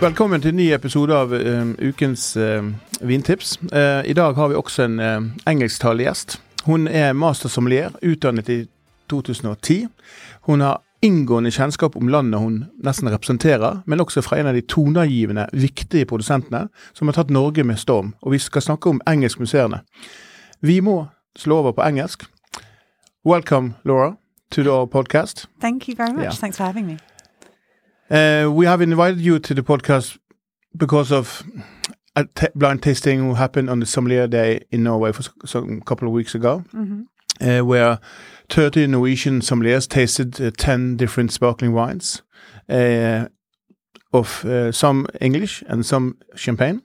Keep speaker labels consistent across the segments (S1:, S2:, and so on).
S1: Velkommen til en ny episode av eh, ukens eh, vintips. Uh, I dag har vi også en uh, engelsktalende gjest. Hun er mastersommelier, utdannet i 2010. Hun har inngående kjennskap om landet hun nesten representerer, men også fra en av de toneangivende, viktige produsentene som har tatt Norge med storm. Og vi skal snakke om engelskmuseene. Vi må slå over på engelsk. Welcome, Laura, to our podcast.
S2: Thank you very much.
S1: Yeah.
S2: Thanks for having me.
S1: Uh, we have invited you to the podcast because of a t- blind tasting who happened on the Sommelier Day in Norway for some couple of weeks ago, uh, where 30 Norwegian sommeliers tasted uh, 10 different sparkling wines, uh, of uh, some English and some champagne,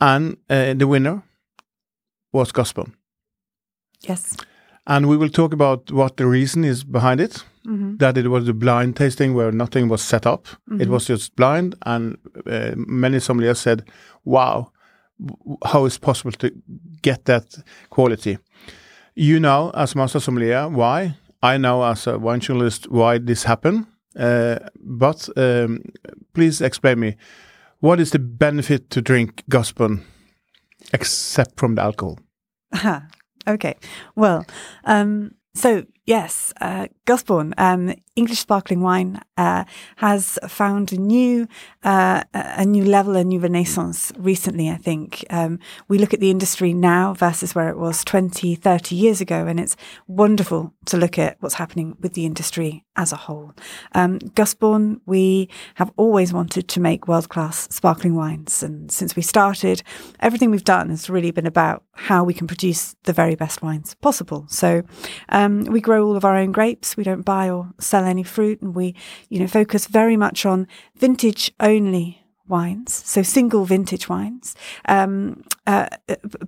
S1: and uh, the winner was Gusbourne.
S2: Yes.
S1: And we will talk about what the reason is behind it. That it was a blind tasting where nothing was set up. It was just blind, and uh, many sommeliers said, "Wow, how is possible to get that quality?" You know, as master sommelier, why? I know as a wine journalist why this happened. Uh, but um, please explain me, what is the benefit to drink Gusbourne, except from the alcohol?
S2: Okay. Well, um, so yes, uh, um, English sparkling wine, uh, has found a new, uh, a new level, a new renaissance recently, I think. Um, we look at the industry now versus where it was 20, 30 years ago, and it's wonderful to look at what's happening with the industry as a whole. Um, Gusbourne, we have always wanted to make world-class sparkling wines. And since we started, everything we've done has really been about how we can produce the very best wines possible. So um, we grow all of our own grapes. We don't buy or sell any fruit, and we, you know, focus very much on vintage only wines, so single vintage wines. Um, uh,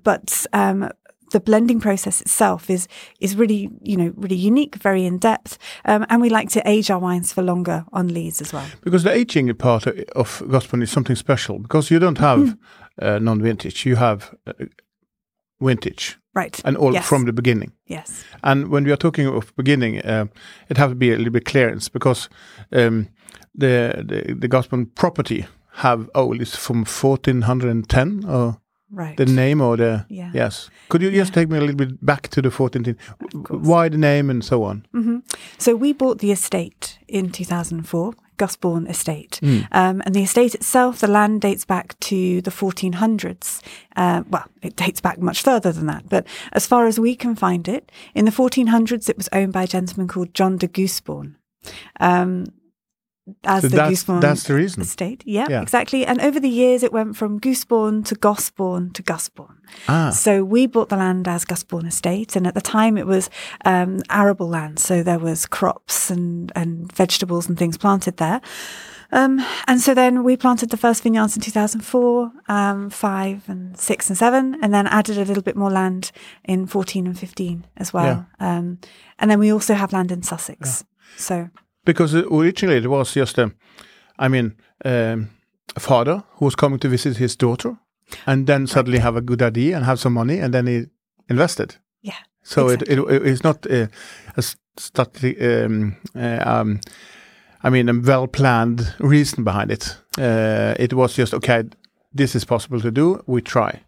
S2: but um, the blending process itself is is really, you know, really unique, very in depth, um, and we like to age our wines for longer on lees as well.
S1: Because the aging part of Gusbourne is something special because you don't have
S2: Mm-hmm.
S1: uh, non-vintage, you have uh, vintage
S2: Right.
S1: and all
S2: Yes.
S1: from the beginning.
S2: yes.
S1: And when we are talking of beginning, uh, it has to be a little bit clearance because um, the the, the property have old is from 1410 or
S2: Right.
S1: the name or the
S2: Yeah.
S1: yes. Could you just take me a little bit back to the 1410? Why the name and so on?
S2: hmm So we bought the estate in 2004, Gusbourne Estate.
S1: Mm.
S2: Um, and the estate itself, the land dates back to the 1400s. Uh, well, it dates back much further than that. But as far as we can find it, in the 1400s, it was owned by a gentleman called John de Gooseborn. Um, as
S1: So
S2: the
S1: that's-
S2: Gooseborn
S1: that's the reason.
S2: estate. Yeah,
S1: Yeah.
S2: exactly. And over the years, it went from Gooseborn to Gosborn to Gusborn.
S1: Ah,
S2: So we bought the land as Gusbourne Estate, and at the time it was um, arable land, so there was crops and and vegetables and things planted there. Um, and so then we planted the first vineyards in 2004, um, five and six and seven, and then added a little bit more land in 14 and 15 as well. Um, and then we also have land in Sussex. So
S1: because originally it was just a, I mean, um, a father who was coming to visit his daughter, and then suddenly have a good idea and have some money, and then he invested.
S2: yeah,
S1: So it,
S2: Exactly.
S1: it it's not uh, a stati- um, uh, um, I mean, a well planned reason behind it. Uh, it was just okay. This is possible to do. We try.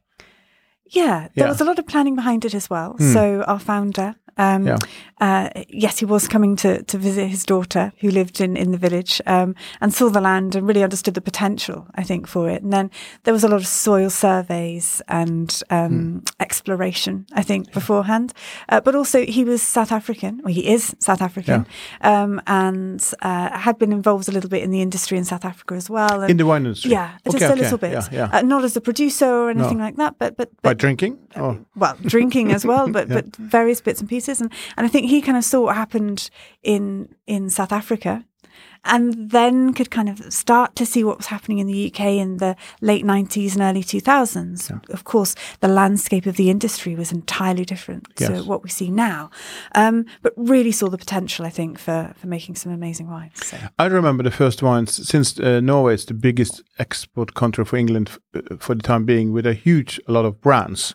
S2: Yeah, there
S1: Yeah.
S2: was a lot of planning behind it as well. So our founder, um,
S1: Yeah.
S2: uh, yes, he was coming to, to visit his daughter who lived in, in the village um, and saw the land and really understood the potential, I think, for it. And then there was a lot of soil surveys and um, exploration, I think, beforehand. Uh, but also he was South African, or he is South African, um, and uh, had been involved a little bit in the industry in South Africa as well. And
S1: In the wine industry?
S2: Yeah, just
S1: Okay,
S2: a
S1: okay.
S2: little bit.
S1: Yeah, yeah.
S2: Uh, not as a producer or anything like that, but but, but
S1: drinking? Oh,
S2: well, drinking as well, but
S1: Yeah.
S2: but various bits and pieces, and and I think he kind of saw what happened in in South Africa, and then could kind of start to see what was happening in the UK in the late nineties and early two thousands. Of course, the landscape of the industry was entirely different
S1: Yes.
S2: to what we see now, um, but really saw the potential, I think, for for making some amazing wines. So.
S1: I remember the first wines since uh, Norway is the biggest export country for England uh, for the time being, with a huge a lot of brands.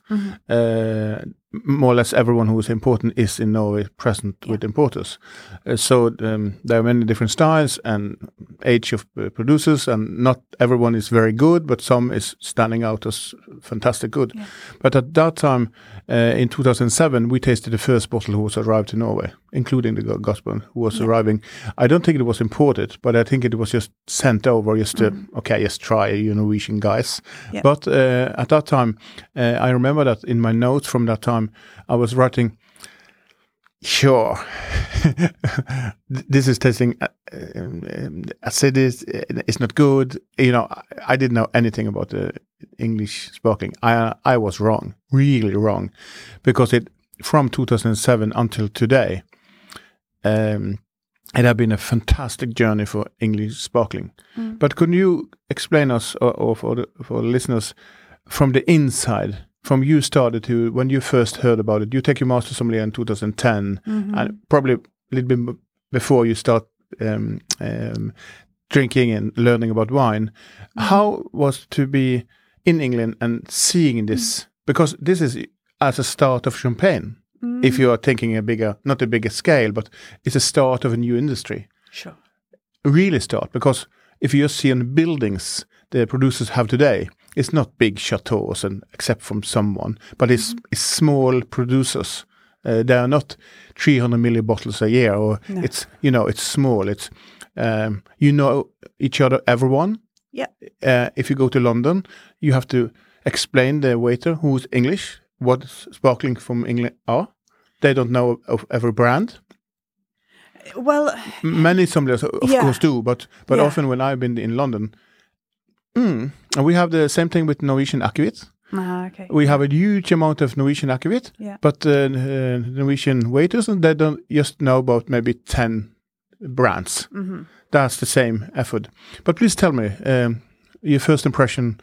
S1: Uh, more or less everyone who is important is in Norway present with importers. Uh, so um, there are many different styles and age of uh, producers, and not everyone is very good, but some is standing out as fantastic good. But at that time, uh, in 2007, we tasted the first bottle who was arrived to Norway, including the Go- Gusbourne who was arriving. I don't think it was imported, but I think it was just sent over just to, okay, just try you Norwegian guys.
S2: Yeah.
S1: But uh, at that time, uh, I remember that in my notes from that time, I was writing, sure, this is tasting uh, um, um, acid is it's not good. You know, I, I didn't know anything about the English sparkling. I I was wrong, really wrong, because it from 2007 until today, um, it had been a fantastic journey for English sparkling. But could you explain us, or, or for the for listeners, from the inside? From you started to when you first heard about it, you take your master sommelier in 2010, and probably a little bit before you start um, um, drinking and learning about wine. How was to be in England and seeing this? Because this is as a start of champagne. If you are thinking a bigger, not a bigger scale, but it's a start of a new industry.
S2: Sure.
S1: Really start because if you just see on the buildings the producers have today, it's not big chateaus and except from someone, but it's, it's small producers. Uh, they are not 300 million bottles a year, or it's you know it's small. It's um, you know each other, everyone.
S2: Yeah.
S1: Uh, if you go to London, you have to explain the waiter who's English what sparkling from England are. They don't know of every brand.
S2: Well,
S1: Many sommeliers, of
S2: Yeah.
S1: course, do, but but
S2: Yeah.
S1: often when I've been in London, mm, and we have the same thing with Norwegian akevit.
S2: ah, okay.
S1: We have a huge amount of Norwegian akevit,
S2: Yeah.
S1: but uh, uh, Norwegian waiters and they don't just know about maybe ten brands.
S2: Mm-hmm.
S1: That's the same effort. But please tell me um, your first impression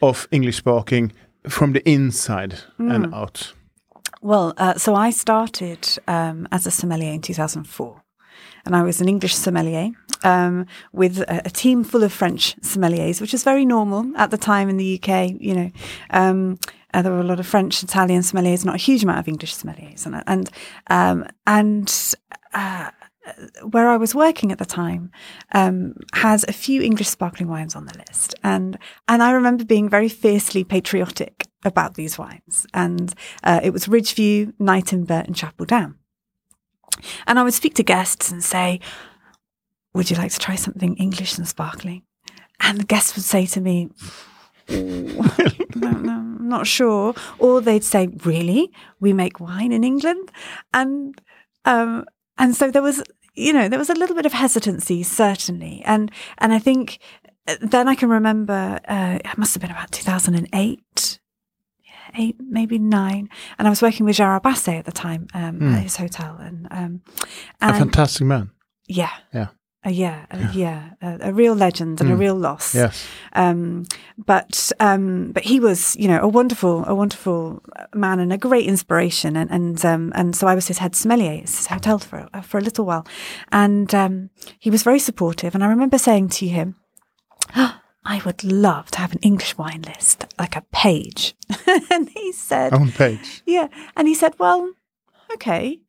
S1: of English sparkling from the inside
S2: Mm.
S1: and out.
S2: Well, uh, so I started um, as a sommelier in 2004. And I was an English sommelier um, with a, a team full of French sommeliers, which is very normal at the time in the UK. You know, um, uh, there were a lot of French, Italian sommeliers, not a huge amount of English sommeliers, and and um, and uh, where I was working at the time um, has a few English sparkling wines on the list, and and I remember being very fiercely patriotic about these wines, and uh, it was Ridgeview, Nyetimber, and Chapel Down, and I would speak to guests and say, "Would you like to try something English and sparkling?" And the guests would say to me, no, no, I'm not sure. Or they'd say, Really? We make wine in England? And um and so there was you know, there was a little bit of hesitancy, certainly. And and I think uh, then I can remember uh, it must have been about 2008 eight, maybe nine. And I was working with Gerard Basset at the time um, at his hotel. And, um,
S1: A fantastic man.
S2: yeah,
S1: Yeah.
S2: Uh, yeah, uh, yeah, a, a real legend and a real loss.
S1: Yes.
S2: Um, but um, but he was, you know, a wonderful, a wonderful man and a great inspiration. And and um, and so I was his head sommelier his hotel for uh, for a little while, and um, he was very supportive. And I remember saying to him. I would love to have an English wine list, like a page. and he said,
S1: "On page.
S2: yeah. And he said, Well, okay,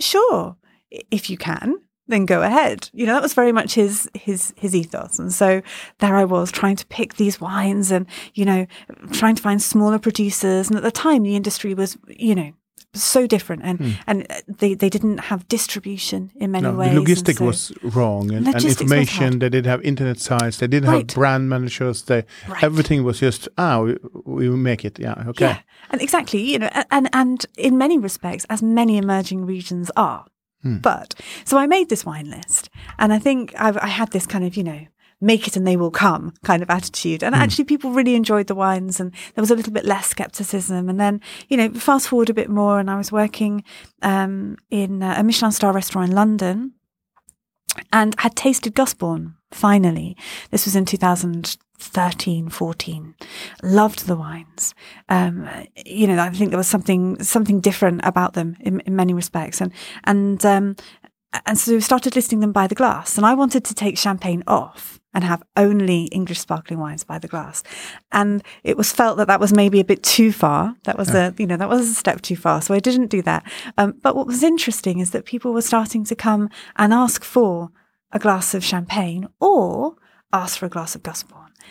S2: sure, if you can. Then go ahead. You know, that was very much his his his ethos. And so there I was trying to pick these wines and, you know, trying to find smaller producers. And at the time the industry was, you know, so different and and they, they didn't have distribution in many.
S1: No,
S2: ways.
S1: the
S2: and
S1: logistic
S2: so-
S1: was wrong, and, and information. They didn't have internet sites. They didn't
S2: Right.
S1: have brand managers. They
S2: Right.
S1: everything was just ah, we, we make it. Yeah, okay.
S2: Yeah, and exactly, you know, and and in many respects, as many emerging regions are.
S1: Hmm.
S2: But so I made this wine list, and I think I, I had this kind of, you know, make it and they will come kind of attitude.
S1: Hmm.
S2: And actually, people really enjoyed the wines, and there was a little bit less skepticism. And then, you know, fast forward a bit more, and I was working um, in a Michelin star restaurant in London, and had tasted Gusbourne finally. This was in 2013, 14. Loved the wines. Um, you know, I think there was something something different about them in, in many respects, and and um, and so we started listing them by the glass. And I wanted to take champagne off and have only English sparkling wines by the glass. And it was felt that that was maybe a bit too far. That was a, you know, that was a step too far. So I didn't do that. Um, but what was interesting is that people were starting to come and ask for a glass of champagne or ask for a glass of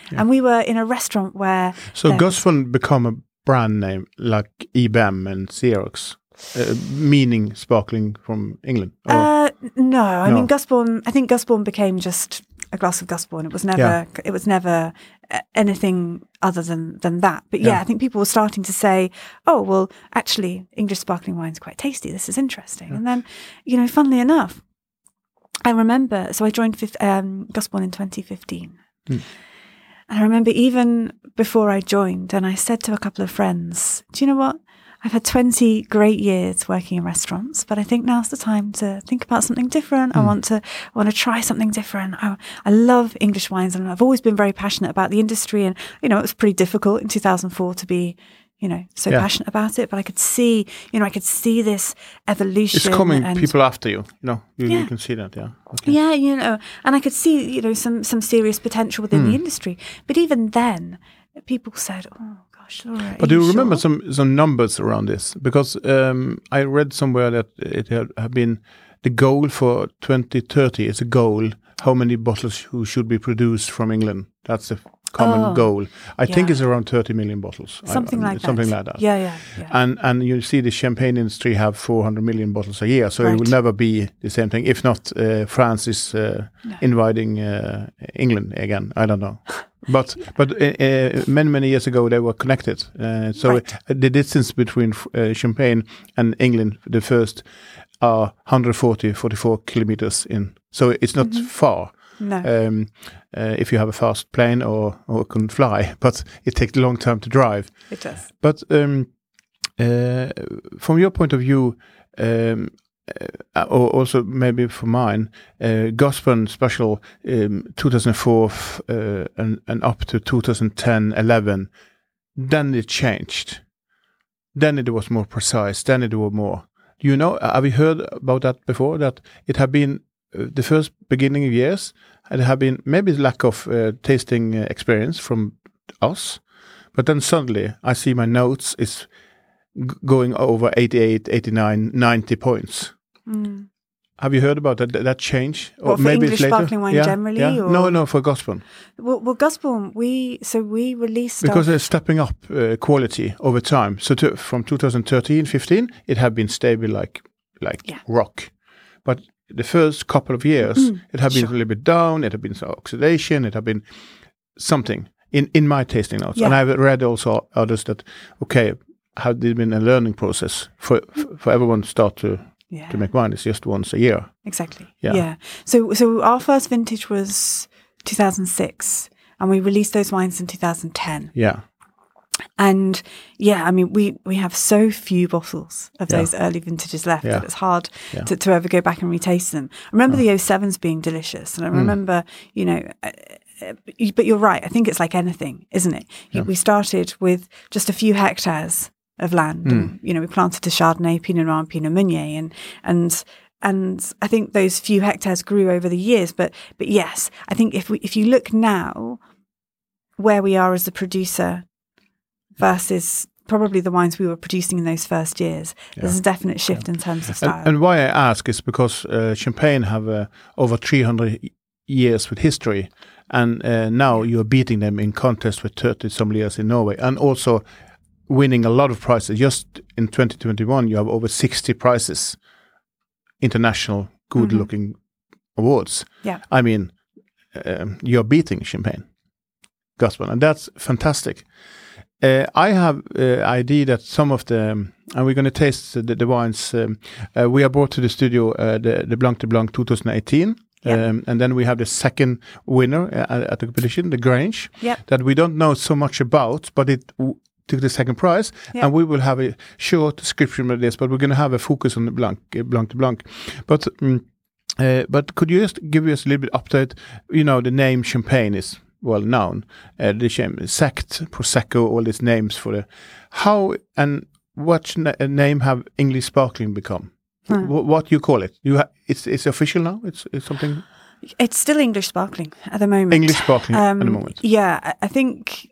S2: Gusbourne. And we were in a restaurant where
S1: So Gusbourne become a brand name like IBM and Xerox, uh, meaning sparkling from England. Or-
S2: Uh, no, I
S1: No.
S2: mean Gusbourne. I think Gusbourne became just a glass of Gusbourne. It was never.
S1: Yeah.
S2: It was never uh, anything other than than that. But yeah,
S1: Yeah.
S2: I think people were starting to say, "Oh, well, actually, English sparkling wine's quite tasty. This is interesting." And then, you know, funnily enough, I remember. So I joined fif- um, in 2015.
S1: Hmm.
S2: And I remember even before I joined, and I said to a couple of friends, Do you know what? I've had 20 great years working in restaurants, but I think now's the time to think about something different. I hmm. want to, I want to try something different. I, I love English wines and I've always been very passionate about the industry. And, you know, it was pretty difficult in 2004 to be, you know, so
S1: Yeah.
S2: passionate about it, but I could see, you know, I could see this evolution.
S1: it's coming
S2: and,
S1: people after you. You know, you, you can see that. Yeah. Okay.
S2: yeah, you know, and I could see, you know, some some serious potential within
S1: Hmm.
S2: the industry. But even then, people said, "Oh gosh, Laura."
S1: But do you
S2: you
S1: remember
S2: sure?"
S1: some some numbers around this? Because um, I read somewhere that it had, had been the goal for 2030 is a goal. How many bottles who should be produced from England? That's the common
S2: Oh,
S1: goal. I think it's around 30 million bottles. I-
S2: something
S1: um,
S2: like
S1: something
S2: that?
S1: like that.
S2: Yeah, yeah, yeah.
S1: And and you see the champagne industry have 400 million bottles a year, so it will never be the same thing. If not, uh, France is uh, inviting uh, England again. I don't know, but but uh, uh, many many years ago they were connected. Uh, so
S2: Right.
S1: the distance between uh, Champagne and England, the first, are 140 44 kilometers in. So it's not
S2: Mm-hmm.
S1: far.
S2: no,
S1: Um, if you have a fast plane or or can fly, but it takes a long time to drive.
S2: it does.
S1: But um, uh, from your point of view, um, uh, or also maybe for mine, uh, Gusbourne Special um, 2004 f- uh, and, and up to 2010, 11, then it changed. Then it was more precise. Then it was more. Do you know? Have you heard about that before? That it had been uh, the first beginning of years, it had been maybe lack of uh, tasting uh, experience from us, but then suddenly I see my notes is g- going over 88, 89, 90 points. Have you heard about that that change?
S2: Mm. What, for English
S1: later?
S2: sparkling wine generally,
S1: Yeah.
S2: or-
S1: No, no, for Gusbourne
S2: Well, well, Gusbourne, we so we released
S1: because they're stepping up uh, quality over time. So to, from 2013, 15, it had been stable like like
S2: Yeah.
S1: rock, but the first couple of years mm-hmm. it had been a little bit down. It had been some oxidation. It had been something in in my tasting notes, and I've read also others that okay, have there been a learning process for mm. for, for everyone to start to
S2: yeah,
S1: to make wine? It's just once a year.
S2: exactly.
S1: Yeah.
S2: Yeah. So so our first vintage was 2006, and we released those wines in 2010.
S1: Yeah,
S2: And yeah, I mean, we we have so few bottles of
S1: Yeah.
S2: those early vintages left
S1: Yeah.
S2: that it's hard
S1: Yeah.
S2: to, to ever go back and retaste them. I remember the 07s being delicious, and I
S1: Mm.
S2: remember, you know, uh, uh, but you're right. I think it's like anything, isn't it? We started with just a few hectares of land.
S1: Mm.
S2: And, you know, we planted a Chardonnay, Pinot Noir, and Pinot Meunier, and and and I think those few hectares grew over the years. But but yes, I think if we if you look now, where we are as a producer versus probably the wines we were producing in those first years. There's a definite shift in terms of style.
S1: And, and why I ask is because uh, Champagne have uh, over 300 years with history, and uh, now you are beating them in contest with 30 sommeliers in Norway, and also winning a lot of prizes. Just in 2021, you have over 60 prizes, international good-looking awards.
S2: yeah.
S1: I mean, um, you're beating Champagne, Gusbourne, and that's fantastic. Uh, I have uh, idea that some of the, um, and we're going to taste the, the wines. Um, uh, we are brought to the studio uh, the the Blanc de Blanc 2018.
S2: Yeah.
S1: Um, and then we have the second winner uh, at the competition, the Grange,
S2: Yep.
S1: that we don't know so much about, but it w- took the second prize.
S2: Yeah.
S1: And we will have a short description of this, but we're going to have a focus on the Blanc, uh, Blanc de Blanc. But mm, uh, but could you just give us a little bit update? You know, the name Champagne is well known. Uh, the sham- sect, prosecco, all these names for the how and what na- uh, name have English sparkling become? Wh- what you call it? You ha- it's it's official now. It's it's something
S2: It's still English sparkling at the moment.
S1: English sparkling at the
S2: Um,
S1: moment.
S2: Yeah, I- I think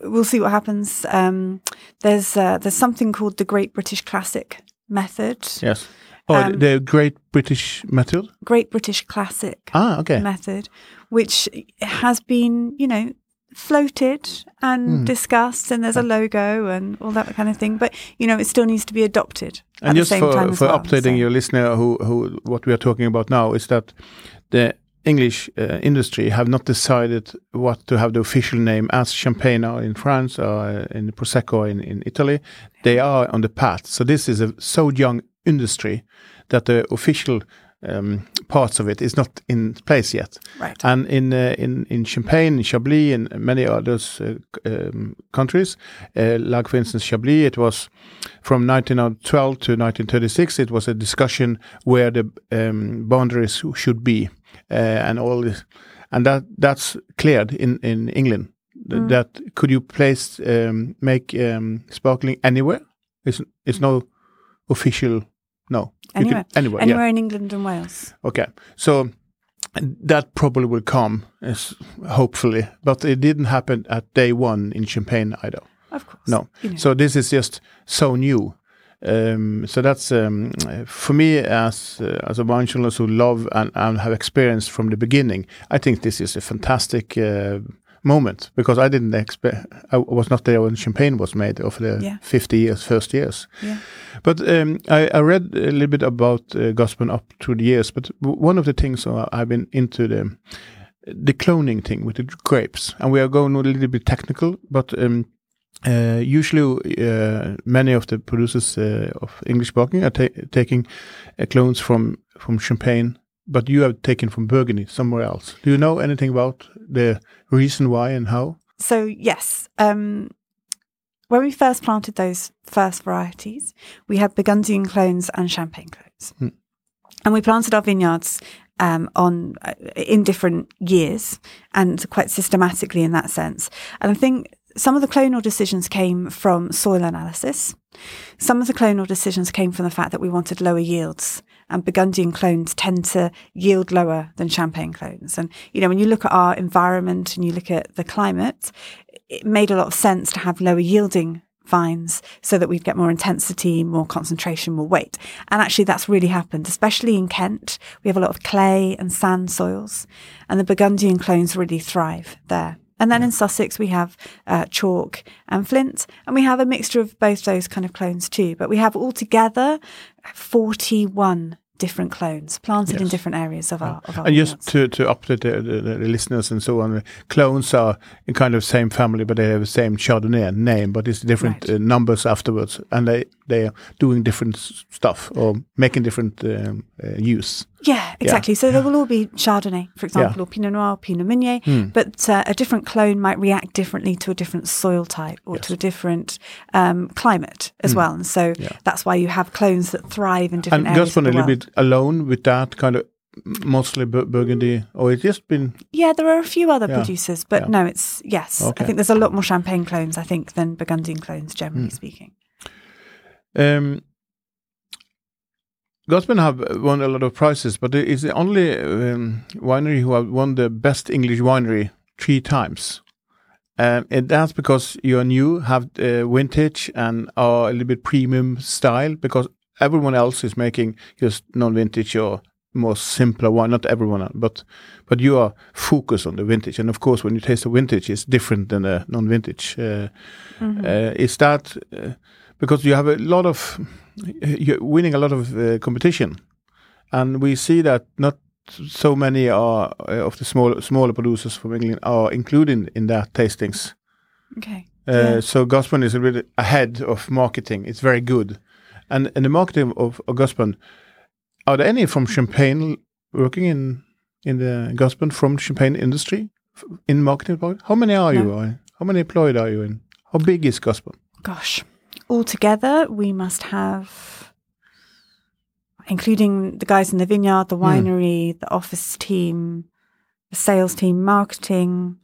S2: we'll see what happens. Um, there's uh, there's something called the Great British Classic method.
S1: Yes. Oh,
S2: Um,
S1: the Great British Method.
S2: Great British Classic
S1: Ah, okay.
S2: method, which has been, you know, floated and
S1: Hmm.
S2: discussed, and there's a logo and all that kind of thing. But you know, it still needs to be adopted at
S1: And
S2: the
S1: just
S2: same
S1: for,
S2: time
S1: for
S2: well.
S1: updating
S2: so-
S1: your listener, who who what we are talking about now is that the English uh, industry have not decided what to have the official name as Champagne in France or uh, in Prosecco in, in Italy. They are on the path. So this is a so young industry that the official um, parts of it is not in place yet.
S2: Right.
S1: And in uh, in in Champagne, in Chablis, and many other uh, um, countries, uh, like for instance Chablis, it was from 1912 to 1936. It was a discussion where the um, boundaries should be, uh, and all this, and that that's cleared in in England. Th- That could you place um, make um, sparkling anywhere? It's it's no official. No,
S2: Anywhere,
S1: can, anywhere,
S2: anywhere
S1: yeah.
S2: in England and Wales.
S1: Okay, so that probably will come, hopefully, but it didn't happen at day one in Champagne either.
S2: Of course.
S1: No,
S2: You know.
S1: so this is just so new. Um, so that's um, for me as uh, as a wine journalist who love and, and have experience from the beginning. I think this is a fantastic uh, moment because I didn't expect. I was not there when Champagne was made of the
S2: Yeah.
S1: 50 years first years.
S2: Yeah.
S1: But um, I, I read a little bit about uh, Gusbourne up through the years. But w- one of the things I've been into the the cloning thing with the grapes, and we are going a little bit technical, but. Um, uh, usually, uh, many of the producers uh, of English sparkling are ta- taking uh, clones from from Champagne, but you have taken from Burgundy somewhere else. Do you know anything about the reason why and how?
S2: So yes, um, when we first planted those first varieties, we had Burgundian clones and Champagne clones,
S1: Hmm.
S2: and we planted our vineyards um, on uh, in different years and quite systematically in that sense. And I think some of the clonal decisions came from soil analysis. Some of the clonal decisions came from the fact that we wanted lower yields. And Burgundian clones tend to yield lower than Champagne clones. And, you know, when you look at our environment and you look at the climate, it made a lot of sense to have lower yielding vines so that we'd get more intensity, more concentration, more weight. And actually that's really happened, especially in Kent. We have a lot of clay and sand soils and the Burgundian clones really thrive there. And then in Sussex, we have uh, chalk and flint, and we have a mixture of both those kind of clones too. But we have altogether 41 different clones planted in different areas of our, of our
S1: And just to, to update the, the, the listeners and so on, clones are in kind of same family, but they have the same Chardonnay name, but it's different
S2: Right.
S1: uh, numbers afterwards, and they they are doing different s- stuff or making different um, uh, use.
S2: Yeah, exactly. So they will all be Chardonnay, for example,
S1: Yeah.
S2: or Pinot Noir, Pinot Meunier,
S1: Hmm.
S2: but uh, a different clone might react differently to a different soil type or to a different um, climate as well. And so.
S1: Yeah.
S2: that's why you have clones that thrive in different
S1: And
S2: areas
S1: just for a little bit alone with that kind of mostly Burgundy, or it's just been
S2: Yeah, there are a few other
S1: Yeah.
S2: producers, but
S1: Yeah.
S2: no, it's yes.
S1: Okay.
S2: I think there's a lot more champagne clones, I think, than Burgundian clones, generally
S1: Hmm.
S2: speaking.
S1: Um, Gusbourne have won a lot of prizes, but it is the only um, winery who have won the best English winery three times. Um, and that's because you're new, have uh, vintage, and are a little bit premium style. Because everyone else is making just non-vintage or more simpler wine. Not everyone, but but you are focused on the vintage. And of course, when you taste the vintage, it's different than a non-vintage. Uh, uh, is that uh, because you have a lot of you're winning a lot of uh, competition, and we see that not so many are uh, of the small smaller producers from England are included in that tastings.
S2: Okay.
S1: Uh,
S2: Yeah.
S1: So Gusbourne is a bit ahead of marketing. It's very good, and and the marketing of, of Gusbourne. Are there any from Champagne working in in the Gusbourne from Champagne industry in marketing? How many are you?
S2: No.
S1: uh, How many employed are you in? How big is Gusbourne?
S2: Gosh. Altogether, we must have, including the guys in the vineyard, the hmm. winery, the office team, the sales team, marketing,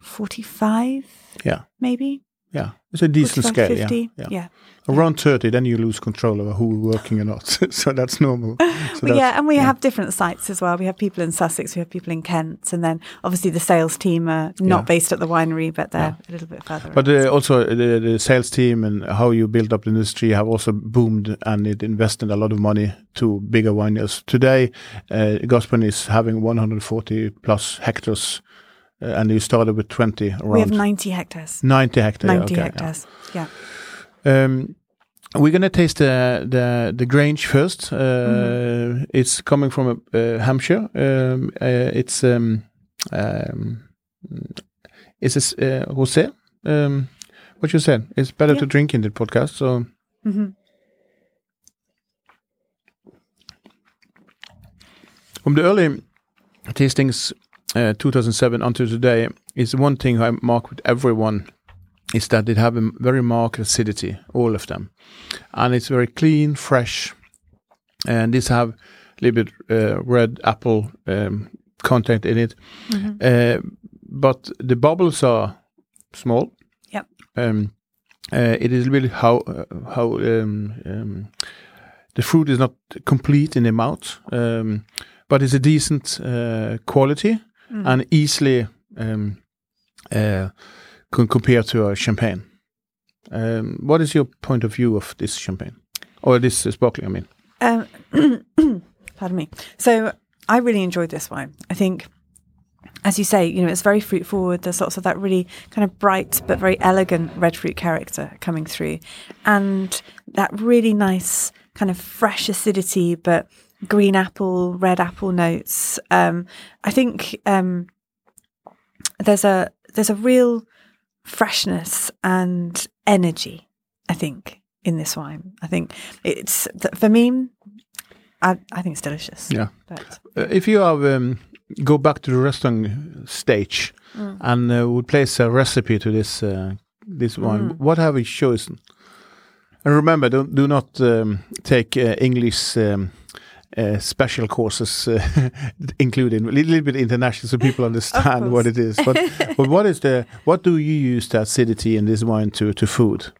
S2: 45,
S1: Yeah,
S2: maybe?
S1: yeah, it's a decent scale.
S2: 50.
S1: Yeah, yeah.
S2: yeah.
S1: Around thirty, then you lose control over who are working or not. so that's normal. So
S2: Well,
S1: that's-
S2: yeah, and we have different sites as well. We have people in Sussex, we have people in Kent, and then obviously the sales team are not
S1: Yeah.
S2: based at the winery, but they're a little bit further.
S1: But uh, also the, the sales team and how you build up the industry have also boomed and it invested a lot of money to bigger wineries. Today, uh, Gusbourne is having 140 plus hectares, uh, and you started with 20 around
S2: we have 90 hectares.
S1: 90 hectares.
S2: 90
S1: okay, yeah.
S2: hectares. Yeah.
S1: Um, we're gonna taste the the the Grange first. Uh,
S2: Mm-hmm.
S1: It's coming from uh, Hampshire. Um, uh, it's um, um, it's a uh, rosé. Um, what you said? It's better
S2: Yeah.
S1: to drink in the podcast. So
S2: hmm
S1: from the early tastings, uh, 2007 until today, is one thing I mark with everyone is that they have a very marked acidity, all of them, and it's very clean, fresh, and these have a little bit uh, red apple um, content in it, uh, but the bubbles are small.
S2: Yep.
S1: Um, uh, it is really how uh, how um, um, the fruit is not complete in the mouth, um, but it's a decent uh, quality and easily um, uh, can compare to a champagne. Um, what is your point of view of this champagne or this uh, sparkling? I mean,
S2: Um, pardon me. So I really enjoyed this wine. I think, as you say, you know, it's very fruit forward. There's lots of that really kind of bright but very elegant red fruit character coming through, and that really nice kind of fresh acidity, but green apple, red apple notes. Um, I think um, there's a there's a real freshness and energy. I think in this wine. I think it's for me. I, I think it's delicious.
S1: yeah.
S2: But
S1: Uh, if you have um, go back to the restaurant stage and uh, would place a recipe to this uh, this wine, what have you chosen? And remember, don't, do not um, take uh, English um, uh, special courses uh, included, a little bit international, so people understand what it is. But, but what is the what do you use the acidity in this wine to to food?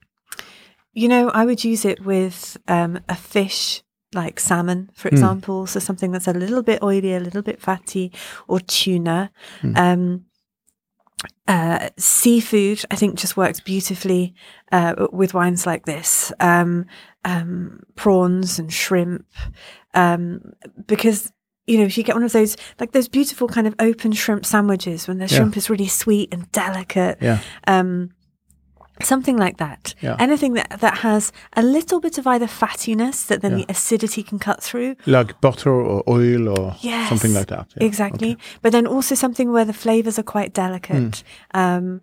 S2: you know, I would use it with um, a fish like salmon, for example. So something that's a little bit oily, a little bit fatty, or tuna. Um, uh, seafood, I think, just works beautifully uh, with wines like this. Um, um, prawns and shrimp, um, because you know, if you get one of those like those beautiful kind of open shrimp sandwiches when the
S1: Yeah.
S2: shrimp is really sweet and delicate,
S1: Yeah,
S2: um, something like that.
S1: Yeah.
S2: Anything that that has a little bit of either fattiness that then the acidity can cut through.
S1: like butter or oil or
S2: Yes,
S1: something like that. Yeah.
S2: Exactly. But then also something where the flavors are quite delicate. Um,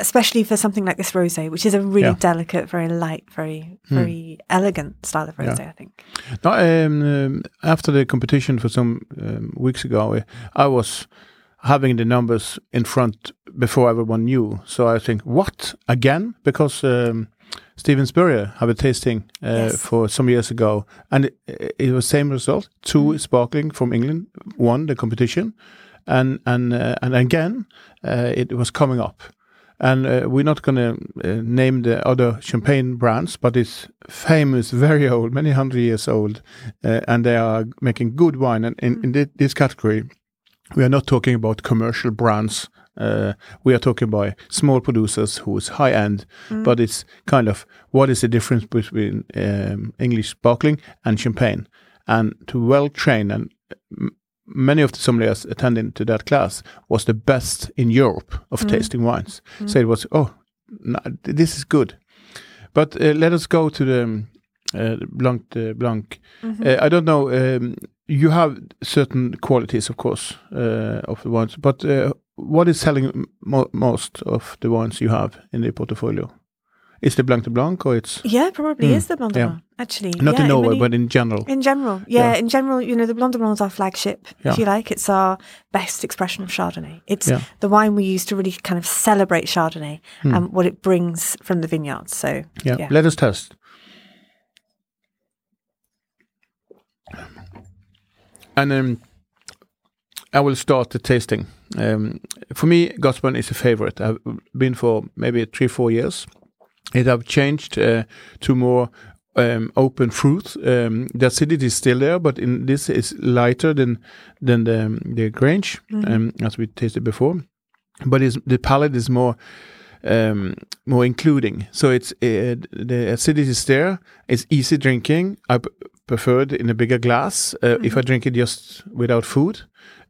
S2: especially for something like this rosé, which is a really
S1: Yeah.
S2: delicate, very light, very very elegant style of rosé. I think.
S1: No, um, um, after the competition for some um, weeks ago, I, I was having the numbers in front before everyone knew. So I think, what again? Because um, Steven Spurrier had a tasting uh,
S2: Yes.
S1: for some years ago, and it, it was same result: 2 sparkling from England won the competition, and and uh, and again uh, it was coming up. And uh, we're not going to uh, name the other champagne brands, but it's famous, very old, many hundred years old, uh, and they are making good wine. And in, in thi- this category, we are not talking about commercial brands Uh, we are talking about small producers who is high end, but it's kind of what is the difference between um, English sparkling and champagne? And to well train and m- many of the sommeliers attending to that class was the best in Europe of tasting wines. So it was oh, no, this is good. But uh, let us go to the um, uh, Blanc de Blanc. Uh, I don't know. Um, you have certain qualities, of course, uh, of the wines, but uh, what is selling mo- most of the wines you have in the portfolio? Is the Blanc de Blanc or it's
S2: Yeah, probably
S1: Mm,
S2: is the Blanc de
S1: yeah.
S2: Blanc, actually.
S1: not
S2: yeah,
S1: in Norway,
S2: many-
S1: but in general?
S2: In general, yeah,
S1: Yeah.
S2: in general, you know, the Blanc de Blanc is our flagship,
S1: Yeah.
S2: if you like. It's our best expression of Chardonnay. It's
S1: Yeah.
S2: the wine we use to really kind of celebrate Chardonnay and what it brings from the vineyards. So,
S1: yeah.
S2: yeah.
S1: Let us test. And um, I will start the tasting. Um, for me, Gusbourne is a favorite. I've been for maybe three, four years. It have changed uh, to more um, open fruit. Um, the acidity is still there, but in this is lighter than than the um, the Grange, um, as we tasted before. But it's, the palate is more um, more including. So it's uh, the acidity is there. It's easy drinking. I prefer it in a bigger glass uh, if I drink it just without food.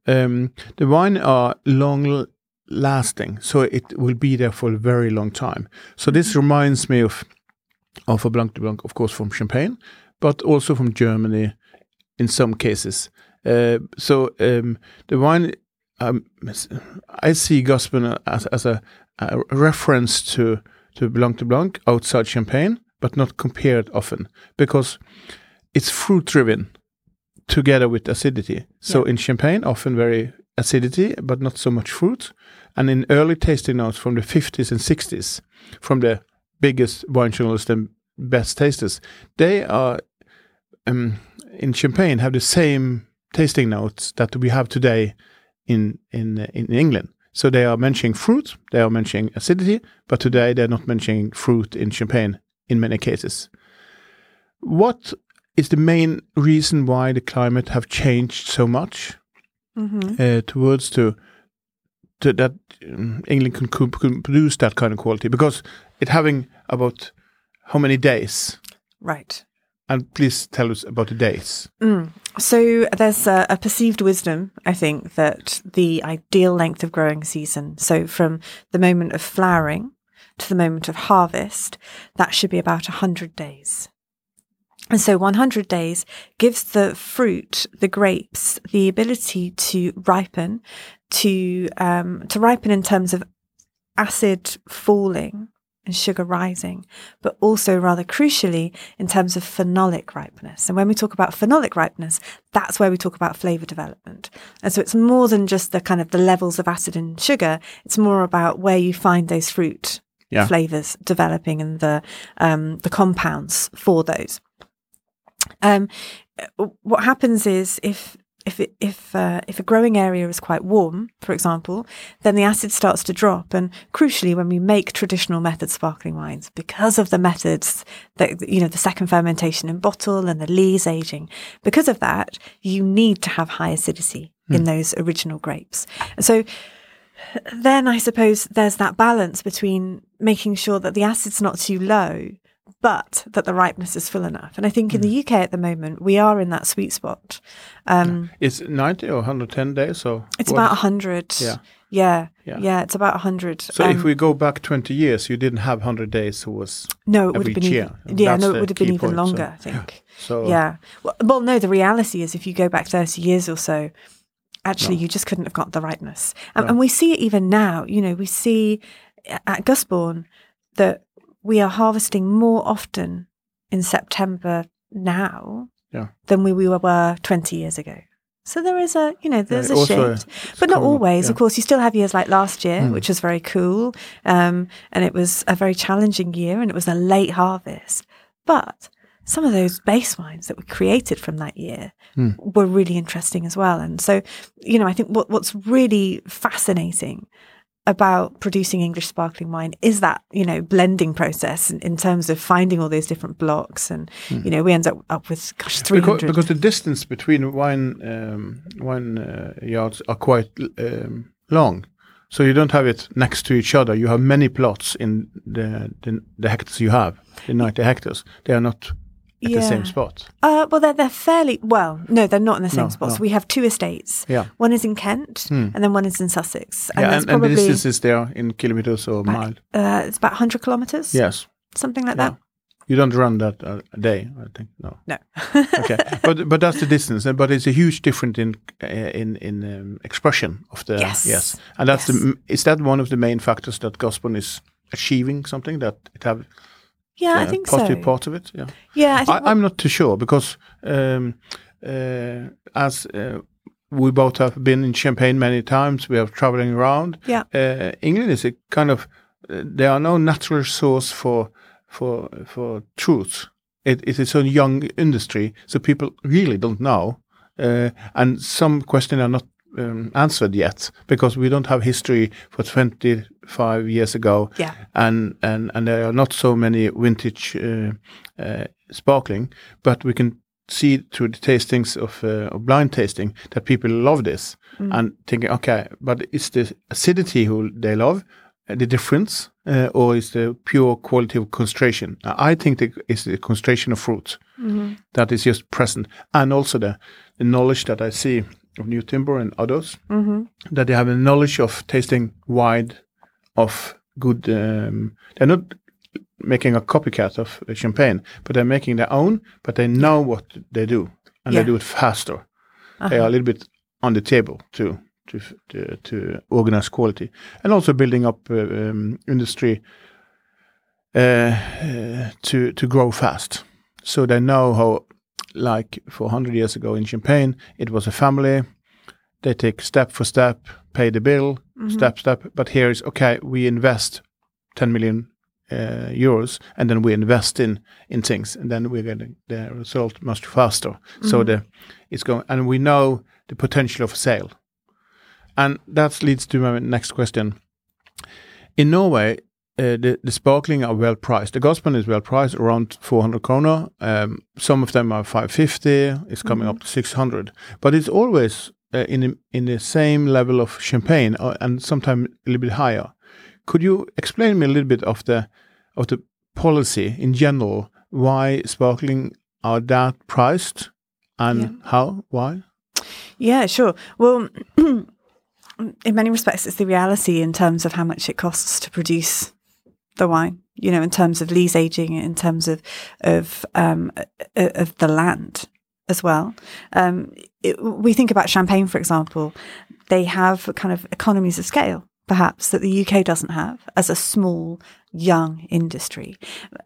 S1: Um, the wine are long lasting, so it will be there for a very long time. So this reminds me of of a Blanc de Blanc, of course, from Champagne, but also from Germany in some cases. Uh, so um, the wine, um, I see Gusbourne as, as a, a reference to to Blanc de Blanc outside Champagne, but not compared often because it's fruit driven together with acidity. So in Champagne, often very acidity, but not so much fruit. And in early tasting notes from the 50s and 60s, from the biggest wine journalists and best tasters, they are um, in Champagne have the same tasting notes that we have today in in uh, in England. So they are mentioning fruit, they are mentioning acidity, but today they're not mentioning fruit in Champagne in many cases. What is the main reason why the climate have changed so much uh, towards to to that um, England can, could produce that kind of quality because it having about how many days?
S2: right.
S1: And please tell us about the days.
S2: So there's a, a perceived wisdom, I think, that the ideal length of growing season, so from the moment of flowering to the moment of harvest, that should be about 100 days. And so 100 days gives the fruit, the grapes, the ability to ripen, to um, to ripen in terms of acid falling and sugar rising, but also rather crucially in terms of phenolic ripeness. And when we talk about phenolic ripeness, that's where we talk about flavor development. And so it's more than just the kind of the levels of acid and sugar. It's more about where you find those fruit
S1: Yeah.
S2: flavors developing and the um, the compounds for those. Um, what happens is if if it, if uh, if a growing area is quite warm, for example, then the acid starts to drop. And crucially, when we make traditional method sparkling wines, because of the methods that you know the second fermentation in bottle and the lees aging, because of that, you need to have high acidity in those original grapes. And so then I suppose there's that balance between making sure that the acid's not too low, but that the ripeness is full enough. And I think in the UK at the moment, we are in that sweet spot. Um,
S1: It's 90 or 110 days or
S2: It's
S1: what?
S2: about 100.
S1: Yeah.
S2: Yeah.
S1: Yeah.
S2: Yeah. it's about 100.
S1: So
S2: Um,
S1: if we go back 20 years, you didn't have 100 days. It was
S2: no, it would
S1: every
S2: have been
S1: year.
S2: even, yeah,
S1: That's
S2: no, it would have been even
S1: point, so-
S2: longer, I think.
S1: so.
S2: Yeah. Well, well, no, the reality is if you go back 30 years or so, actually you just couldn't have got the rightness. And, and we see it even now, you know, we see at Gusbourne that we are harvesting more often in September now
S1: Yeah.
S2: than we, we were 20 years ago. So there is a, you know, there's a shift, but not always.
S1: yeah.
S2: Of course, you still have years like last year,
S1: Mm.
S2: which was very cool, um, and it was a very challenging year, and it was a late harvest. But some of those base wines that were created from that year
S1: Hmm.
S2: were really interesting as well. And so, you know, I think what, what's really fascinating about producing English sparkling wine is that, you know, blending process in, in terms of finding all those different blocks. And, you know, we end up, up with, gosh, 300.
S1: Hmm. because, because the distance between wine um, wine uh, yards are quite um, long. So you don't have it next to each other. You have many plots in the the, the hectares you have, the 90 hectares. They are not at the same spot.
S2: Uh, well, they're they're fairly well. No, they're not in the same
S1: No,
S2: spots.
S1: no.
S2: We have two estates.
S1: Yeah. Hmm.
S2: One is in Kent, and then one is in Sussex. And
S1: yeah, and, and the
S2: probably
S1: distance is there in kilometers or mile.
S2: uh, it's about hundred kilometers.
S1: Yes.
S2: something like
S1: Yeah.
S2: that.
S1: You don't run that uh, a day, I think. No.
S2: No.
S1: okay, but but that's the distance, but it's a huge difference in uh, in in um, expression of the
S2: Yes. yes.
S1: and that's
S2: Yes.
S1: the is that one of the main factors that Gusbourne is achieving something that it have
S2: yeah, I think
S1: positive
S2: so.
S1: part of it. Yeah,
S2: Yeah, I
S1: I'm not too sure because um, uh, as uh, we both have been in Champagne many times, we are traveling around.
S2: Yeah.
S1: uh, England is a kind of uh, there are no natural source for for for truth. It, it is a young industry, so people really don't know, uh, and some questions are not um, answered yet because we don't have history for 25 years ago.
S2: Yeah,
S1: and and and there are not so many vintage uh, uh, sparkling, but we can see through the tastings of, uh, of blind tasting that people love this. And thinking, okay, but is the acidity who they love uh, the difference, uh, or is the pure quality of concentration? I think the, it's the concentration of fruit that is just present, and also the, the knowledge that I see of Nyetimber and others that they have a knowledge of tasting wide of good. Um, they're not making a copycat of champagne, but they're making their own. But they know what they do, and
S2: Yeah.
S1: they do it faster. They are a little bit on the table to to to, to organize quality, and also building up uh, um, industry uh, uh, to to grow fast. So they know how, like for hundred years ago in Champagne, it was a family. They take step for step, pay the bill, step step. But here is okay. We invest ten million uh, euros, and then we invest in in things, and then we're getting the result much faster. So the it's going, and we know the potential of sale, and that leads to my next question. In Norway, uh, the the sparkling are well priced. The Gusbourne is well priced, around 400 kroner. Um, some of them are 550. It's coming up to 600, but it's always uh, in the, in the same level of champagne, uh, and sometimes a little bit higher. Could you explain me a little bit of the of the policy in general? Why sparkling are that priced, and
S2: Yeah.
S1: how? Why?
S2: yeah, sure. Well, in many respects, it's the reality in terms of how much it costs to produce the wine. You know, in terms of lees aging, in terms of of um, uh, of the land as well. Um, we think about champagne, for example. They have kind of economies of scale, perhaps that the UK doesn't have as a small young industry.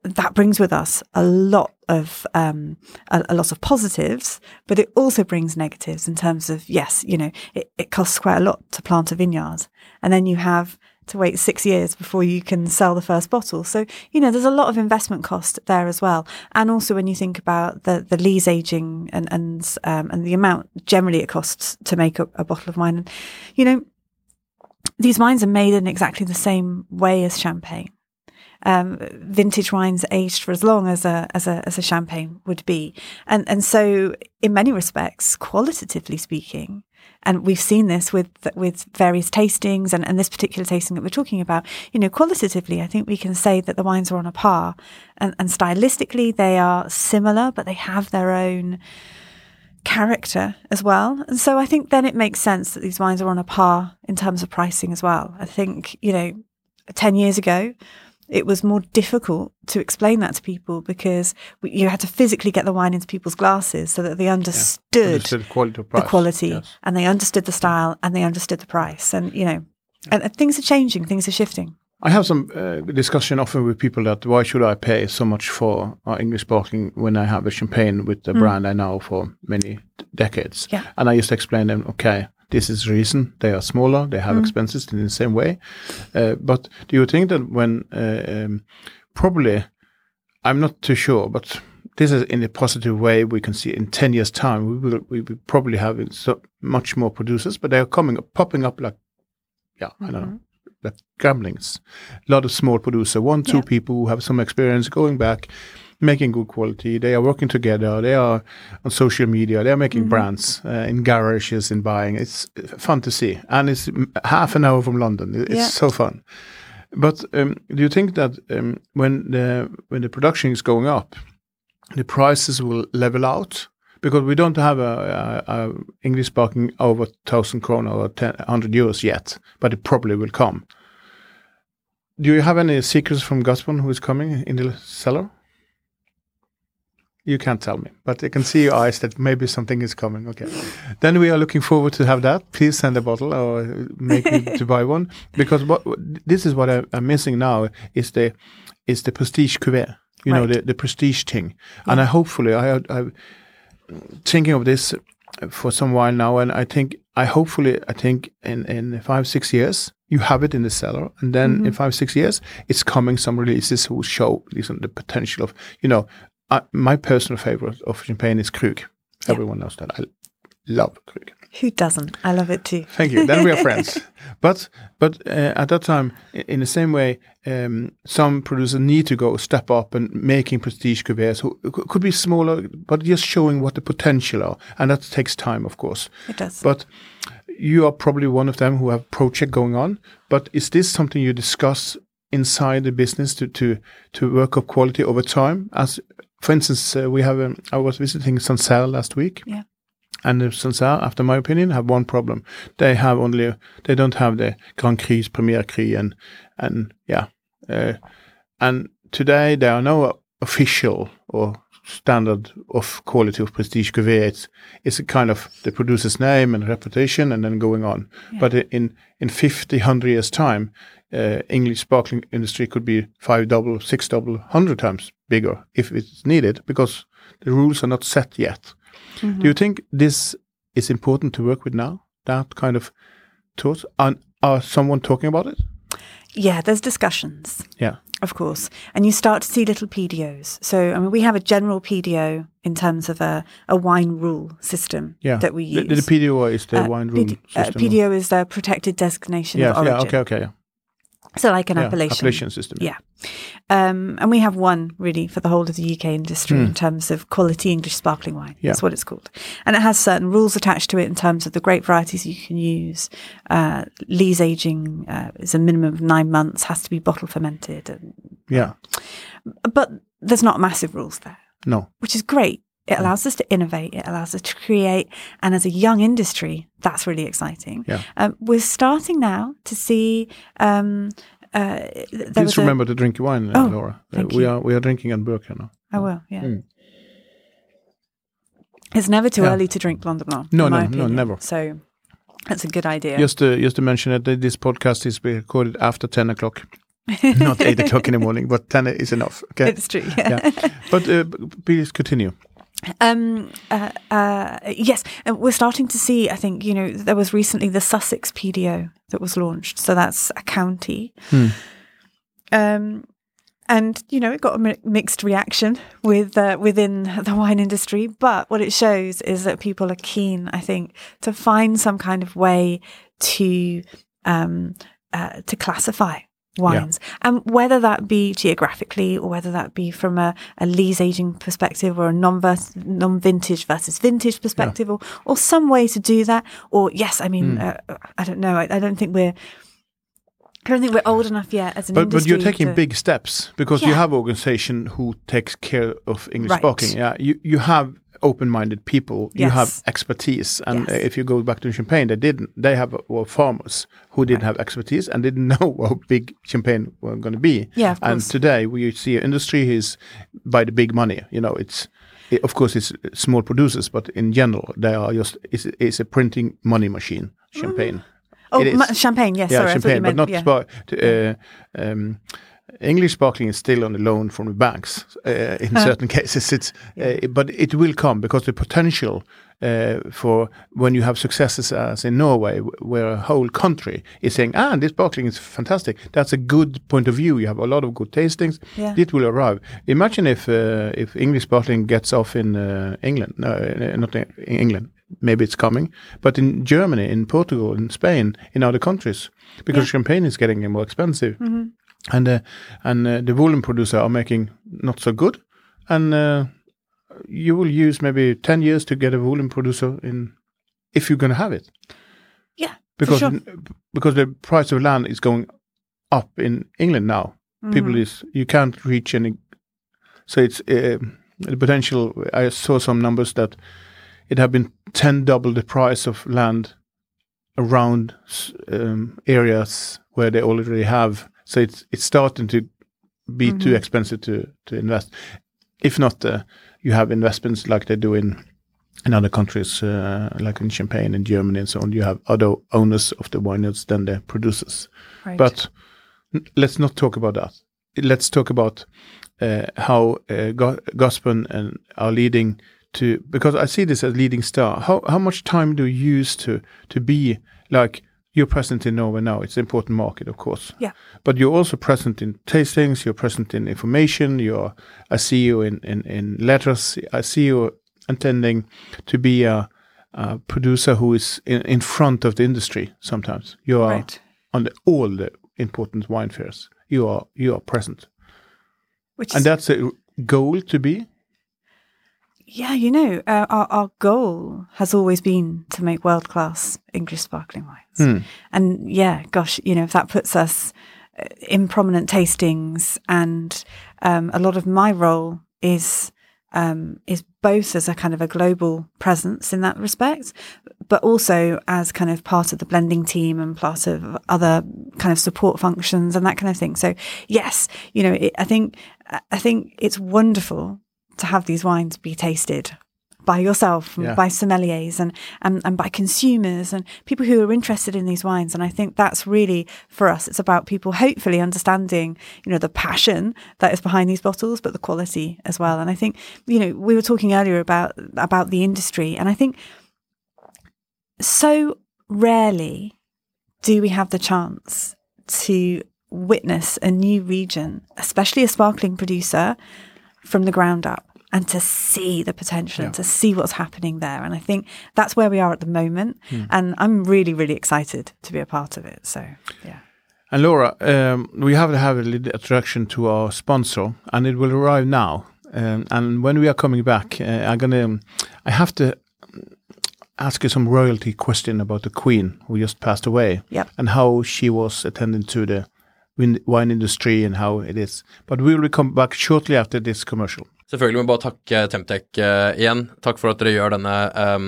S2: That brings with us a lot of um, a, a lot of positives, but it also brings negatives in terms of yes, you know, it, it costs quite a lot to plant a vineyard, and then you have to wait six years before you can sell the first bottle. So, you know, there's a lot of investment cost there as well. And also when you think about the, the lees aging and, and, um, and the amount generally it costs to make a, a bottle of wine. And, you know, these wines are made in exactly the same way as champagne. Um, vintage wines aged for as long as a as a as a champagne would be, and and so in many respects, qualitatively speaking, and we've seen this with with various tastings and, and this particular tasting that we're talking about. You know, qualitatively, I think we can say that the wines are on a par, and, and stylistically they are similar, but they have their own character as well. And so I think then it makes sense that these wines are on a par in terms of pricing as well. I think, you know, 10 years ago, it was more difficult to explain that to people because we, you had to physically get the wine into people's glasses so that they understood,
S1: Understood quality of
S2: the quality
S1: Yes.
S2: and they understood the style and they understood the price. And, you know, and, and things are changing, things are shifting.
S1: I have some uh, discussion often with people that why should I pay so much for uh, English sparkling when I have a champagne with the brand I know for many decades?
S2: Yeah.
S1: And I just explain them, okay, this is the reason they are smaller, they have expenses in the same way. Uh, but do you think that when uh, um, probably, I'm not too sure, but this is in a positive way we can see in 10 years time we will we will probably have so much more producers but they are coming up popping up like yeah i don't know like gamblings a lot of small producer one two
S2: Yeah.
S1: people who have some experience going back making good quality. They are working together. They are on social media. They are making brands uh, in garages and buying. It's fun to see, and it's half an hour from London. It's
S2: Yeah.
S1: so fun. But um, do you think that um, when the when the production is going up, the prices will level out? Because we don't have a, a, a English speaking over thousand krona or 10, 100 euros yet, but it probably will come. Do you have any secrets from Gusbourne who is coming in the cellar? You can't tell me, but I can see your eyes that maybe something is coming. Okay, then we are looking forward to have that. Please send a bottle or make me to buy one. Because what this is what I, I'm missing now is the is the prestige cuvée. You know the the prestige thing, and I hopefully I I thinking of this for some while now, and I think I hopefully I think in in five six years you have it in the cellar, and then in mm-hmm. five six years it's coming some releases who show listen, the potential of you know my personal favorite of champagne is Krug. Everyone knows that I love Krug.
S2: Who doesn't? I love it too.
S1: Thank you. Then we are friends. But but uh, at that time, in the same way, um, some producers need to go step up and making prestige cuvées who could be smaller, but just showing what the potential are, and that takes time, of course.
S2: It does.
S1: But you are probably one of them who have project going on. But is this something you discuss inside the business to to to work up quality over time? As for instance, uh, we have um, I was visiting Sancerre last week.
S2: Yeah.
S1: And the Sancerre, after my opinion, have one problem. They have only they don't have the Grand Cru, Premier Cru, and and yeah, uh, and today there are no official or standard of quality of prestige cuvée. It's it's a kind of the producer's name and reputation, and then going on. But in in 50, 100 years time, uh, English sparkling industry could be five double, six double, hundred times bigger if it's needed because the rules are not set yet. Do you think this is important to work with now? That kind of thoughts? And are someone talking about it?
S2: Yeah, there's discussions.
S1: Yeah.
S2: Of course. And you start to see little PDOs. So, I mean, we have a general PDO in terms of a, a wine rule system
S1: Yeah.
S2: that we use.
S1: the PDO is the
S2: Uh,
S1: wine
S2: PD uh,
S1: system.
S2: PDO is the protected designation
S1: Yeah,
S2: of origin.
S1: yeah, okay, okay, yeah.
S2: So, like an
S1: yeah,
S2: appellation.
S1: appellation system.
S2: Yeah. Um, and we have one really for the whole of the UK industry
S1: Hmm.
S2: in terms of quality English sparkling wine.
S1: Yeah.
S2: That's what it's called. And it has certain rules attached to it in terms of the grape varieties you can use. Uh, lees aging uh, is a minimum of nine months, has to be bottle fermented. And,
S1: Yeah.
S2: but there's not massive rules there,
S1: No.
S2: which is great. It allows us to innovate. It allows us to create. And as a young industry, that's really exciting.
S1: Yeah.
S2: Um, we're starting now to see. Um, uh, th- there was
S1: Please
S2: a-
S1: remember to drink your wine,
S2: Oh,
S1: Laura. Uh, we
S2: you.
S1: are we are drinking on Burke now.
S2: I will, yeah.
S1: Mm.
S2: It's never too
S1: Yeah.
S2: early to drink Blonde Blanc.
S1: No, no, no, never.
S2: So that's a good idea.
S1: Just to just to mention that this podcast is being recorded after ten o'clock, not eight o'clock in the morning, but ten is enough. Okay.
S2: It's true. Yeah.
S1: yeah. But uh, please continue.
S2: Um, uh, uh, yes, we're starting to see. I think you know there was recently the Sussex PDO that was launched. So that's a county.
S1: Hmm.
S2: Um, and you know it got a mi- mixed reaction with uh, within the wine industry. But what it shows is that people are keen. I think to find some kind of way to um, uh, to classify wines, and whether that be geographically or whether that be from a, a lees aging perspective or a non non vintage versus vintage perspective, or or some way to do that. Or yes, I mean, uh, I don't know. I, I don't think we're. I don't think we're old enough yet as an
S1: But but you're taking
S2: to-
S1: big steps because you have organization who takes care of English
S2: Right.
S1: Yeah, you you have open-minded people. You have expertise, and
S2: Yes.
S1: if you go back to champagne, they didn't. They have were farmers who didn't have expertise and didn't know how big champagne were going to be.
S2: Yeah,
S1: and
S2: course.
S1: today we see an industry is by the big money. You know, it's. It, of course, it's small producers, but in general, they are just it's, it's a printing money machine. Champagne.
S2: Oh,
S1: is.
S2: ma- champagne. Yes,
S1: yeah,
S2: sorry,
S1: champagne, but not
S2: yeah.
S1: Uh, um, English sparkling is still on the loan from the banks uh, in certain cases. It's uh, but it will come because the potential uh, for when you have successes as in Norway, where a whole country is saying, "Ah, this sparkling is fantastic." That's a good point of view. You have a lot of good tastings.
S2: Yeah.
S1: It will arrive. Imagine if uh, if English sparkling gets off in uh, England, no, uh, not in England. Maybe it's coming, but in Germany, in Portugal, in Spain, in other countries, because champagne is getting more expensive, and uh, and uh, the volume producer are making not so good, and uh, you will use maybe ten years to get a volume producer in, if you're going to have it.
S2: Yeah,
S1: because
S2: for sure.
S1: because the price of land is going up in England now.
S2: Mm-hmm.
S1: People is you can't reach any, so it's uh, the potential. I saw some numbers that it had been ten double the price of land around um, areas where they already have. So it's it's starting to be
S2: Mm-hmm.
S1: too expensive to to invest. If not, uh, you have investments like they do in in other countries, uh, like in Champagne and Germany and so on. You have other owners of the vineyards than the producers.
S2: Right.
S1: But n- let's not talk about that. Let's talk about uh, how uh, Go- Gusbourne and are leading to because I see this as leading star. How how much time do you use to to be like you're present in Norway now? It's an important market, of course.
S2: Yeah.
S1: But you're also present in tastings. You're present in information. You're I see you in in, in letters. I see you intending to be a, a producer who is in, in front of the industry. Sometimes you are
S2: Right.
S1: on the, all the important wine fairs. You are you are present,
S2: Which
S1: and that's a goal to be.
S2: Yeah, you know, uh, our, our goal has always been to make world class English sparkling wines. And yeah, gosh, you know, if that puts us uh, in prominent tastings, and um, a lot of my role is um, is both as a kind of a global presence in that respect, but also as kind of part of the blending team and part of other kind of support functions and that kind of thing. So yes, you know, it, I think I think it's wonderful to have these wines be tasted by yourself, and
S1: Yeah.
S2: by sommeliers, and, and and by consumers and people who are interested in these wines. And I think that's really for us. It's about people hopefully understanding, you know, the passion that is behind these bottles, but the quality as well. And I think, you know, we were talking earlier about about the industry, and I think so rarely do we have the chance to witness a new region, especially a sparkling producer, from the ground up and to see the potential and to see what's happening there. And I think that's where we are at the moment. And I'm really, really excited to be a part of it. So, yeah.
S1: And Laura, um, we have to have a little introduction to our sponsor, and it will arrive now. Um, and when we are coming back, uh, I'm gonna, I have to ask you some royalty question about the Queen who just passed away,
S2: Yep.
S1: and how she was attending to the wine industry and how it is. But we will come back shortly after this commercial.
S3: Selvfølgelig må vi bare takke Temtec uh, igjen. Takk for at dere gjør denne um,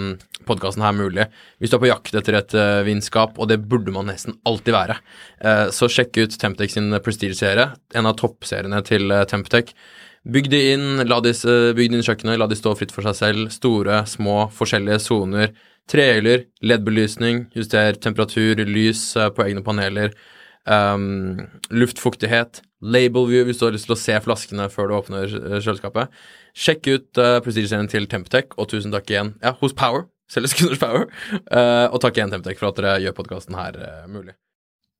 S3: podkasten her mulig. Hvis du er på jakt etter et uh, vinskap, og det burde man nesten alltid være, uh, så sjekk ut Temtec sin Prestige-serie, en av toppseriene til uh, Temtec. Bygg de inn, la de, bygg de inn kjøkkenet, la de stå fritt for seg selv. Store, små, forskjellige soner. Trehjuler, LED-belysning, juster temperatur, lys på egne paneler. Um, luftfuktighet, label view hvis du har lyst til å se flaskene før du åpner eh, kjøleskapet. Sjekk ut uh, Prestige-serien til Temptech, og tusen takk igjen ja, hos Power. Selges Gunners Power. Uh, og takk igjen, Temptech, for at dere gjør podkasten her uh, mulig.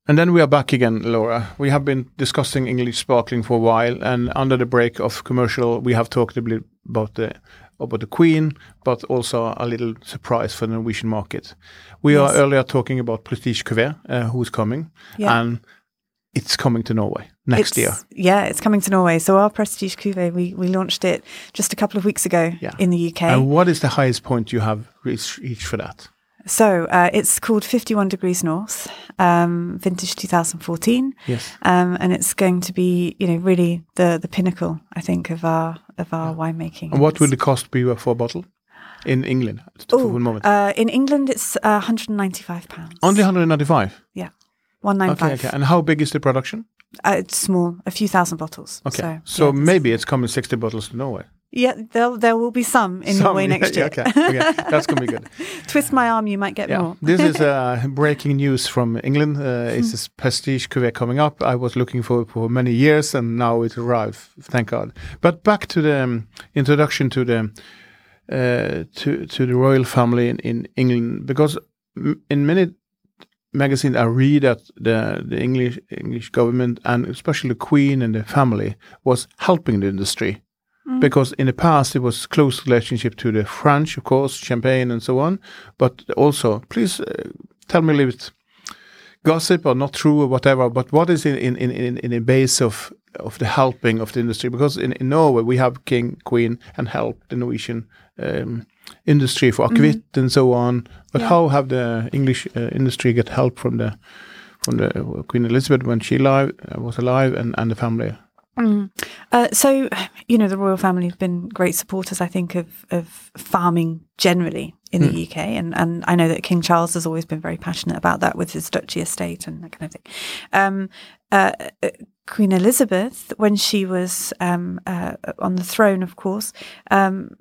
S1: And then we are back again, Laura. We have been discussing English sparkling for a while, and under the break of commercial, we have talked a bit about the about the Queen, but also a little surprise for the Norwegian market. We
S2: Yes.
S1: are earlier talking about Prestige Cuvée, uh, who's coming,
S2: Yeah.
S1: and it's coming to Norway next
S2: It's-
S1: year.
S2: Yeah, it's coming to Norway. So our Prestige Cuvée, we, we launched it just a couple of weeks ago
S1: Yeah.
S2: in the UK.
S1: And what is the highest point you have reached, reached for that?
S2: So uh, it's called 51 Degrees North, um, vintage 2014.
S1: Yes.
S2: Um, and it's going to be, you know, really the, the pinnacle, I think, of our of our winemaking.
S1: And what will the cost be for a bottle in England? For
S2: Oh,
S1: one moment.
S2: uh, in England, it's uh, 195 pounds.
S1: Only 195.
S2: yeah, 195.
S1: Okay, okay. And how big is the production?
S2: Uh, it's small, a few thousand bottles.
S1: Okay.
S2: So,
S1: So,
S2: yeah, it's-
S1: maybe it's coming 60 bottles to Norway.
S2: Yeah, there there will be some in
S1: Some,
S2: Norway next year.
S1: okay, okay. That's gonna be good.
S2: Twist my arm, you might get
S1: Yeah,
S2: more.
S1: this is uh, breaking news from England. Uh, it's this prestige cuvée coming up. I was looking for it for many years, and now it arrived. Thank God. But back to the um, introduction to the uh, to to the royal family in, in England, because m- in many magazines I read that the the English English government and especially the Queen and the family was helping the industry because in the past it was close relationship to the French, of course, champagne and so on, but also please uh, tell me a little bit gossip or not true or whatever. But what is in in in in, in the base of of the helping of the industry because in, in Norway we have king, queen, and help the Norwegian um, industry for akevitt and so on. But
S2: Yeah.
S1: how have the English uh, industry get help from the from the uh, Queen Elizabeth when she live uh, was alive and and the family?
S2: Uh, so, you know, the royal family have been great supporters, I think, of, of farming generally in the UK. And, and I know that King Charles has always been very passionate about that with his duchy estate and that kind of thing. Um, uh, uh, Queen Elizabeth, when she was um, uh, on the throne, of course, um,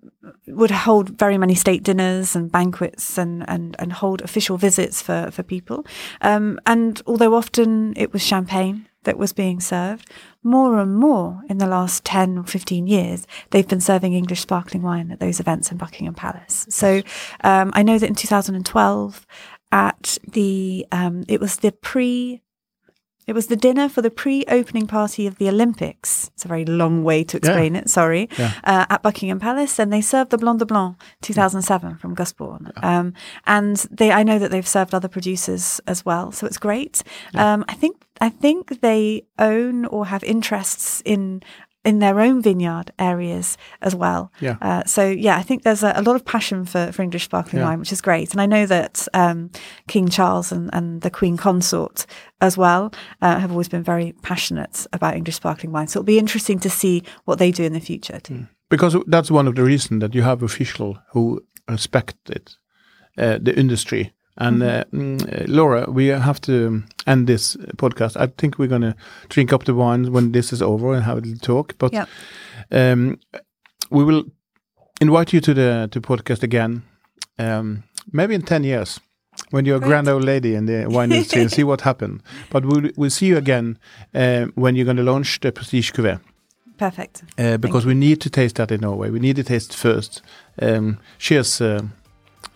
S2: would hold very many state dinners and banquets and, and, and hold official visits for, for people. Um, and although often it was champagne that was being served, more and more in the last 10 or 15 years, they've been serving English sparkling wine at those events in Buckingham Palace. So um, I know that in 2012, at the, um, it was the pre it was the dinner for the pre-opening party of the Olympics. It's a very long way to explain it. Sorry.
S1: Yeah.
S2: Uh, at Buckingham Palace, and they served the Blanc de Blanc 2007 from Gusbourne. Um, and they, I know that they've served other producers as well, so it's great. Um, I think I think they own or have interests in in their own vineyard areas as well.
S1: Yeah.
S2: Uh, so yeah, I think there's a, a lot of passion for, for English sparkling
S1: Yeah.
S2: wine, which is great. And I know that um, King Charles and, and the Queen Consort as well uh, have always been very passionate about English sparkling wine. So it'll be interesting to see what they do in the future too.
S1: because that's one of the reasons that you have official who respect it, uh, the industry. And uh, mm, Laura, we have to end this podcast. I think we're gonna drink up the wine when this is over and have a little talk. But
S2: Yep.
S1: um, we will invite you to the to podcast again, um, maybe in ten years. When you're a grand old lady in the wine industry and see what happened. But we'll, we'll see you again uh, when you're going to launch the Prestige Cuvée.
S2: Perfect.
S1: Uh, because we need to taste that in Norway. We need to taste first. Um, cheers, uh,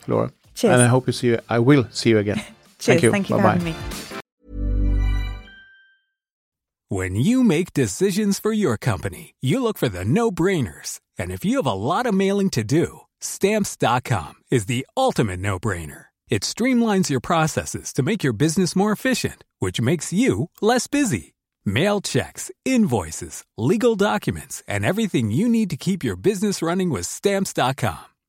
S1: Laura.
S2: Cheers.
S1: And I hope you see you. I will see you again.
S2: Cheers.
S1: you.
S2: Thank you for
S1: Bye-bye.
S2: having me.
S4: When you make decisions for your company, you look for the no brainers. And if you have a lot of mailing to do, stamps.com is the ultimate no brainer. It streamlines your processes to make your business more efficient, which makes you less busy. Mail checks, invoices, legal documents, and everything you need to keep your business running with stamps.com.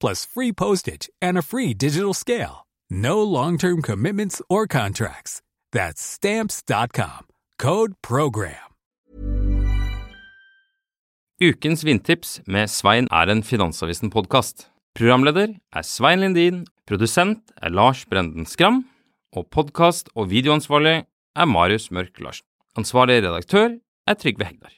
S4: plus free postage and a free digital scale. No long-term commitments or contracts. That's Stamps.com. Code PROGRAM.
S5: Ukens vindtips med Svein er en Finansavisen-podkast. Programleder er Svein Lindin, produsent er Lars Brenden Skram, og podkast- og videoansvarlig er Marius Mørk Larsen. Ansvarlig redaktør er Trygve Hegdar.